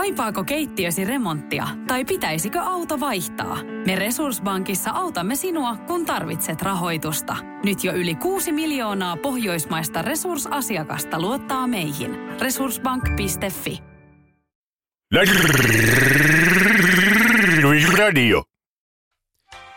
Kaipaako keittiösi remonttia tai pitäisikö auto vaihtaa? Me Resurssbankissa autamme sinua, kun tarvitset rahoitusta. Nyt jo yli 6 miljoonaa pohjoismaista resursasiakasta luottaa meihin. Resurssbank.fi Radio.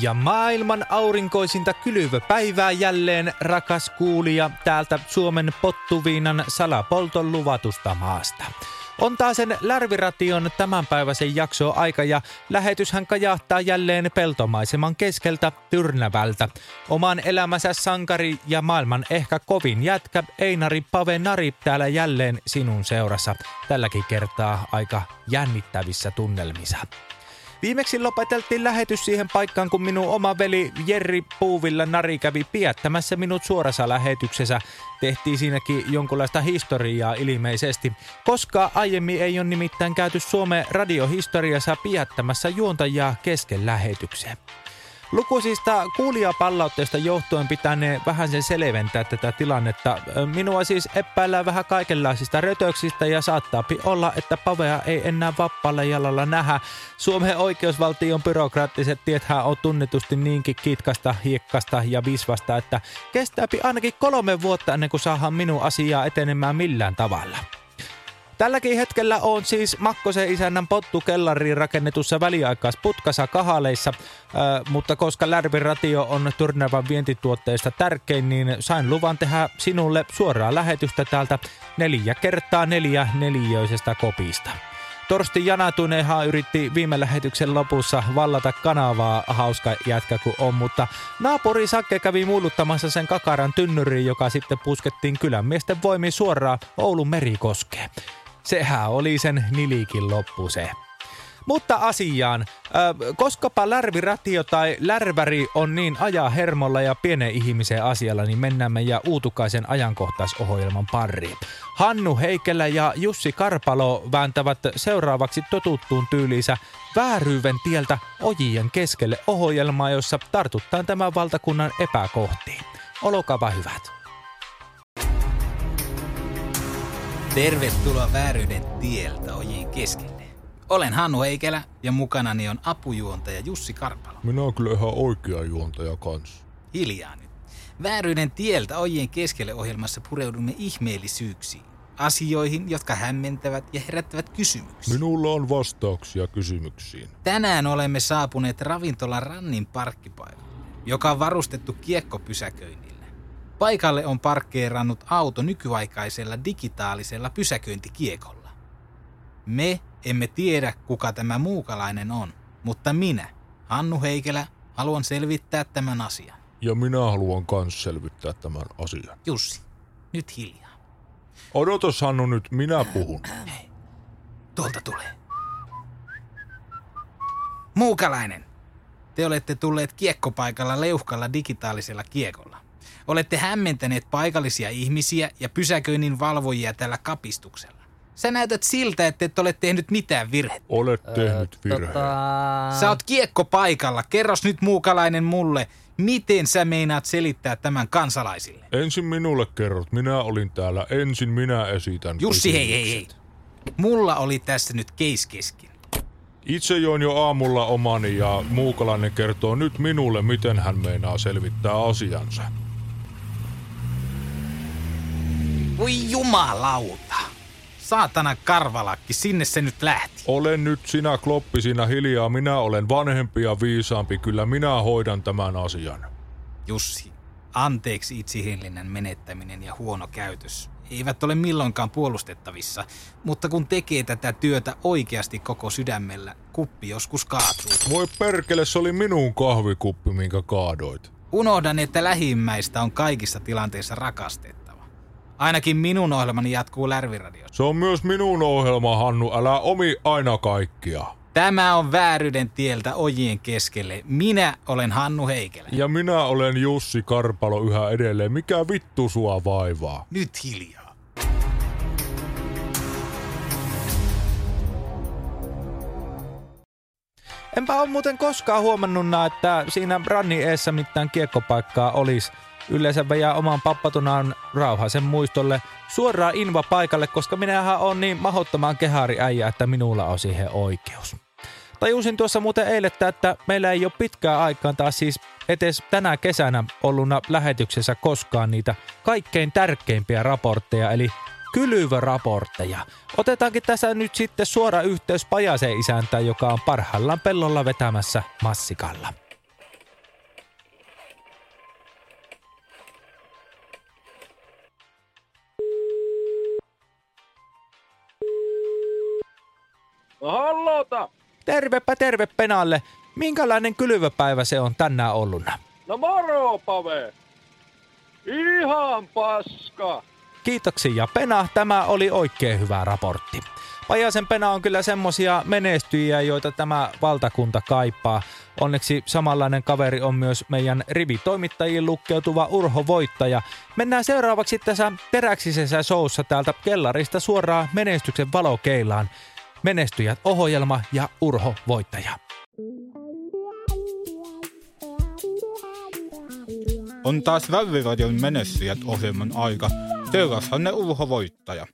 Ja maailman aurinkoisinta kylvöpäivää jälleen, rakas kuulija, täältä Suomen pottuviinan salapolton luvatusta maasta. On taas sen Lärviration tämänpäiväisen jakso aika ja lähetyshän kajahtaa jälleen peltomaiseman keskeltä Tyrnävältä. Oman elämänsä sankari ja maailman ehkä kovin jätkä Einari Pave Nari täällä jälleen sinun seurassa. Tälläkin kertaa aika jännittävissä tunnelmissa. Viimeksi lopeteltiin lähetys siihen paikkaan, kun minun oma veli Jerri Puuvilla Nari kävi piettämässä minut suorassa lähetyksessä. Tehtiin siinäkin jonkunlaista historiaa ilmeisesti, koska aiemmin ei ole nimittäin käyty Suomen radiohistoriassa piettämässä juontajaa kesken lähetykseen. Lukuisista kuulijapalloitteista johtuen pitänee vähän sen selventää tätä tilannetta. Minua siis epäillään vähän kaikenlaisista rötöksistä ja saattaa olla, että Pavea ei enää vapaalla jalalla nähdä. Suomen oikeusvaltion byrokraattiset tiethän on tunnetusti niinkin kitkasta, hiekkasta ja visvasta, että kestääpi ainakin kolme vuotta ennen kuin saadaan minun asiaa etenemään millään tavalla. Tälläkin hetkellä on siis Makkosen isännän pottu kellariin rakennetussa väliaikaisputkassa kahaleissa, äh, mutta koska Lärvin ratio on Tyrnävän vientituotteista tärkein, niin sain luvan tehdä sinulle suoraa lähetystä täältä neljä kertaa neljä neliöisestä kopista. Torsti Janatunenhan yritti viime lähetyksen lopussa vallata kanavaa, hauska jätkä kuin on, mutta naapuri Sakke kävi muuluttamassa sen kakaran tynnyriin, joka sitten puskettiin kylän miesten voimin suoraan Oulun merikoskeen. Sehän oli sen nilikin loppu se. Mutta asiaan. koskapa lärviratio tai lärväri on niin ajaa hermolla ja pienen ihmisen asialla, niin mennään meidän uutukaisen ajankohtaisohjelman pariin. Hannu Heikelä ja Jussi Karpalo vääntävät seuraavaksi totuttuun tyyliinsä vääryyven tieltä ojien keskelle ohjelmaa, jossa tartuttaan tämän valtakunnan epäkohtiin. Olokapa hyvät. Tervetuloa vääryyden tieltä ojien keskelle. Olen Hannu Heikelä ja mukanani on apujuontaja Jussi Karpalo. Minä olen kyllä ihan oikea juontaja kanssa. Hiljaa nyt. Vääryyden tieltä ojien keskelle ohjelmassa pureudumme ihmeellisyyksiin. Asioihin, jotka hämmentävät ja herättävät kysymyksiä. Minulla on vastauksia kysymyksiin. Tänään olemme saapuneet ravintola Rannin parkkipaikalle, joka on varustettu kiekkopysäköinnillä. Paikalle on parkkeerannut auto nykyaikaisella digitaalisella pysäköintikiekolla. Me emme tiedä, kuka tämä muukalainen on, mutta minä, Hannu Heikelä, haluan selvittää tämän asian. Ja minä haluan myös selvittää tämän asian. Jussi, nyt hiljaa. Odotas Hannu nyt, minä puhun. Hei, tuolta tulee. Muukalainen, te olette tulleet kiekkopaikalla leuhkalla digitaalisella kiekolla. Olette hämmentäneet paikallisia ihmisiä ja pysäköinnin valvojia tällä kapistuksella. Sä näytät siltä, että et ole tehnyt mitään virhettä. Olet tehnyt virheen. Tota... Sä oot kiekko paikalla. Kerros nyt muukalainen mulle, miten sä meinaat selittää tämän kansalaisille? Ensin minulle kerrot, minä olin täällä. Ensin minä esitän Jussi, hei, hei, hei. Mulla oli tässä nyt keis kesken. Itse join jo aamulla omani ja muukalainen kertoo nyt minulle, miten hän meinaa selvittää asiansa. Voi jumalauta. Saatana karvalakki, sinne se nyt lähti. Olen nyt sinä kloppi sinä hiljaa, minä olen vanhempi ja viisaampi, kyllä minä hoidan tämän asian. Jussi, anteeksi itsihillinnän menettäminen ja huono käytös eivät ole milloinkaan puolustettavissa, mutta kun tekee tätä työtä oikeasti koko sydämellä, kuppi joskus kaatuu. Voi perkele, se oli minun kahvikuppi, minkä kaadoit. Unohdan, että lähimmäistä on kaikissa tilanteissa rakastettava. Ainakin minun ohjelmani jatkuu Lärviradiossa. Se on myös minun ohjelma, Hannu, älä omi aina kaikkia. Tämä on vääryyden tieltä ojien keskelle. Minä olen Hannu Heikelä. Ja minä olen Jussi Karpalo yhä edelleen. Mikä vittu sua vaivaa? Nyt hiljaa. Enpä ole muuten koskaan huomannut, että siinä ranni eessä mitään kiekkopaikkaa olisi. Yleensä vejää oman pappatunaan rauhaisen muistolle suoraan inva paikalle, koska minähän on niin mahottoman kehari äijä, että minulla on siihen oikeus. Tajusin tuossa muuten eilen, että meillä ei ole pitkään aikaan taas siis etes tänä kesänä ollut lähetyksessä koskaan niitä kaikkein tärkeimpiä raportteja, eli kylvyraportteja. Otetaankin tässä nyt sitten suora yhteys Pajasen isäntään, joka on parhaillaan pellolla vetämässä massikalla. Hallota! Tervepä terve Penalle. Minkälainen kylvöpäivä se on tänään ollut? No moro, Pave! Ihan paska! Kiitoksia Pena, tämä oli oikein hyvä raportti. Pajasen Pena on kyllä semmosia menestyjiä, joita tämä valtakunta kaipaa. Onneksi samanlainen kaveri on myös meidän rivitoimittajiin lukkeutuva Urho Voittaja. Mennään seuraavaksi tässä teräksisessä showssa täältä kellarista suoraan menestyksen valokeilaan. Menestyjät ohjelma ja Urho Voittaja. On taas Välliradion menestyjät ohjelman aika. Teurashanne Urho Voittaja.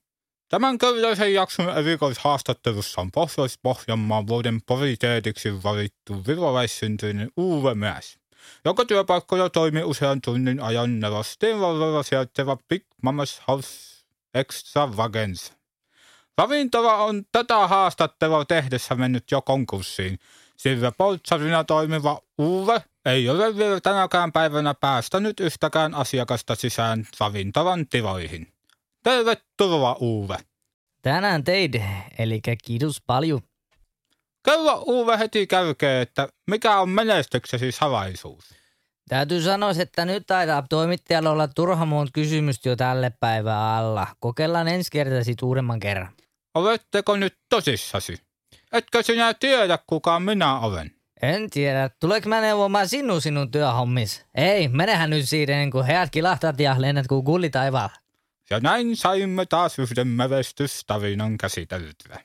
Tämän kertaisen jakson erikoishaastattelussa on Pohjois-Pohjanmaan vuoden pariteetiksi valittu virolaissyntyinen Uwe Mäs, joka työpaikkoja toimi usean tunnin ajan Nerosteen varrella sijaitseva Big Mamas House Extravagance. Ravintola on tätä haastattelua tehdessä mennyt jo konkurssiin, sillä poltsarina toimiva Uwe ei ole vielä tänäkään päivänä päästänyt yhtäkään asiakasta sisään ravintolan tiloihin. Tervetuloa Uwe. Tänään teid, eli kiitos paljon. Kerro Uwe heti kärkeen, että mikä on menestyksesi salaisuus? Täytyy sanoa, että nyt taitaa toimittajalla olla turha monta kysymystä jo tälle päivään alla. Kokeillaan ensi kertaa sit uudemman kerran. Oletteko nyt tosissasi? Etkö sinä tiedä, kuka minä olen? En tiedä. Tuleeko mä neuvomaan sinun sinun työhommis? Ei, menehän nyt siitä, niin kun heät kilahtat ja lennät kuin taivaalla. Ja näin saimme taas yhden menestystarinan käsiteltyä.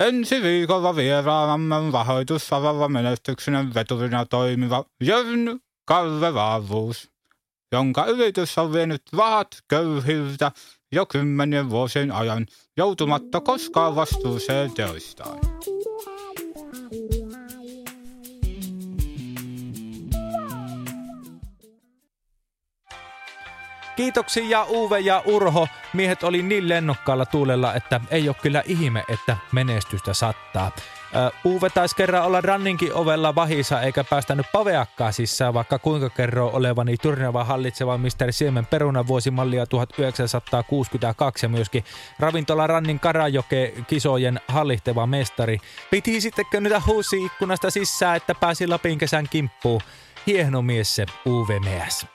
Ensi viikolla vieraanamme on rahoitussaralla menestyksen veturina toimiva Jörn Kalle Vaavuus, jonka yritys on vienyt rahat köyhiltä jo kymmenien vuosien ajan joutumatta koskaan vastuuseen teoistaan. Kiitoksia Uwe ja Urho. Miehet oli niin lennokkaalla tuulella, että ei ole kyllä ihme, että menestystä sattaa. Uwe taisi kerran olla ranninkin ovella vahissa eikä päästänyt paveakkaa sisään, vaikka kuinka kerroo olevani turneva hallitseva Mr. Siemen perunavuosimallia 1962 ja myöskin ravintola Rannin Karajoke kisojen hallihteva mestari. Piti sittenkö nyt huusi ikkunasta sisään, että pääsi Lapin kesän kimppuun. Hieno mies se Meäs.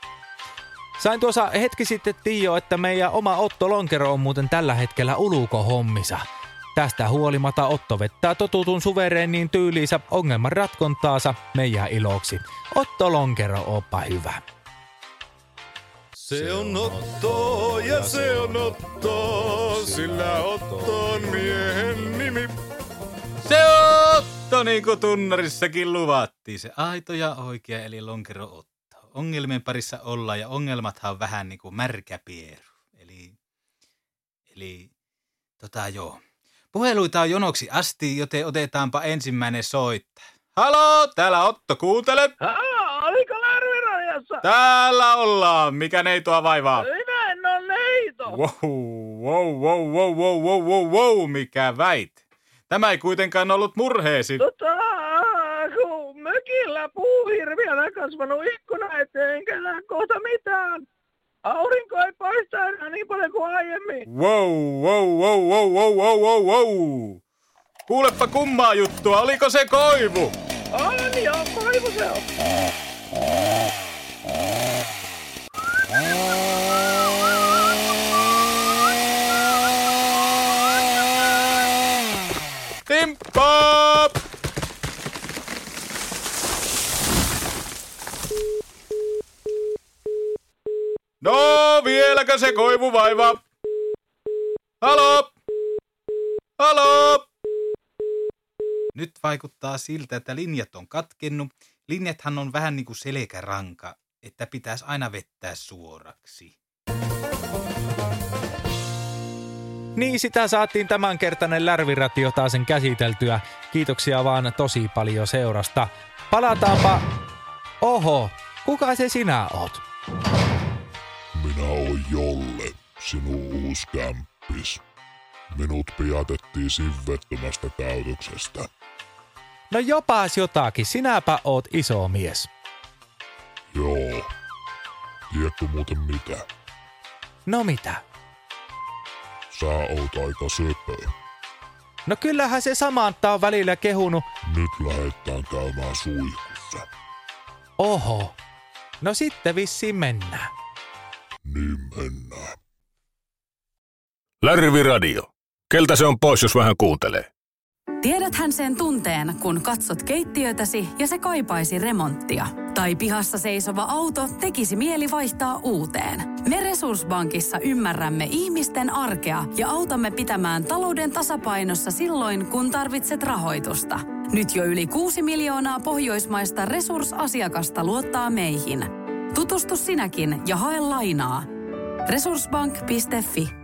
Sain tuossa hetki sitten Tio, että meidän oma Otto Lonkero on muuten tällä hetkellä ulukohommissa. Tästä huolimatta Otto vettää totutun suvereenin tyyliinsä ongelman ratkontaansa meidän iloksi. Otto Lonkero, oppa hyvä. Se on Otto ja se on Otto, sillä Otto on miehen nimi. Se on Otto, niin kuin tunnarissakin luvattiin. Se aito ja oikea, eli lonkero Otto. Ongelmien parissa ollaan ja ongelmathan on vähän niin kuin märkä pieru. Eli, eli tota joo. Puheluita on jonoksi asti, joten otetaanpa ensimmäinen soitta. Halo, täällä Otto, kuuntele. Aa, oliko Lärvirajassa? Täällä ollaan. Mikä neitoa vaivaa? Minä en ole neito. Wow, wow, wow, wow, wow, wow, wow, wow, mikä väit. Tämä ei kuitenkaan ollut murheesi. Kun mökillä puuhirviönä kasvanut ikkuna eteen, enkä näe kohta mitään. Aurinko ei paista enää niin paljon kuin aiemmin. Wow, wow, wow, wow, wow, wow, wow, wow. Kuulepa kummaa juttua, oliko se koivu? On joo, koivu se on. Timppa! No, vieläkö se koivu vaivaa? Halo? Halo? Nyt vaikuttaa siltä, että linjat on katkennut. Linjathan on vähän niin kuin selkäranka, että pitäisi aina vettää suoraksi. Niin sitä saatiin tämänkertainen Lärviratio taasen käsiteltyä. Kiitoksia vaan tosi paljon seurasta. Palataanpa... Oho, kuka se sinä oot? Minä oon Jolle, sinun uusi kämppis. Minut pidätettiin sivettömästä täytöksestä. No jopas jotakin, sinäpä oot iso mies. Joo. Tiedätkö muuten mitä? No mitä? Sä oot aika söpö. No kyllähän se Samantha on välillä kehunut. Nyt lähdetään käymään suihkussa. Oho. No sitten vissiin mennään. Niin mennään. Lärvi Radio. Keltä se on pois, jos vähän kuuntelee? Tiedäthän sen tunteen, kun katsot keittiötäsi ja se kaipaisi remonttia. Tai pihassa seisova auto tekisi mieli vaihtaa uuteen. Me Resurssbankissa ymmärrämme ihmisten arkea ja autamme pitämään talouden tasapainossa silloin, kun tarvitset rahoitusta. Nyt jo yli 6 miljoonaa pohjoismaista resursasiakasta luottaa meihin. Tutustu sinäkin ja hae lainaa. Resurssbank.fi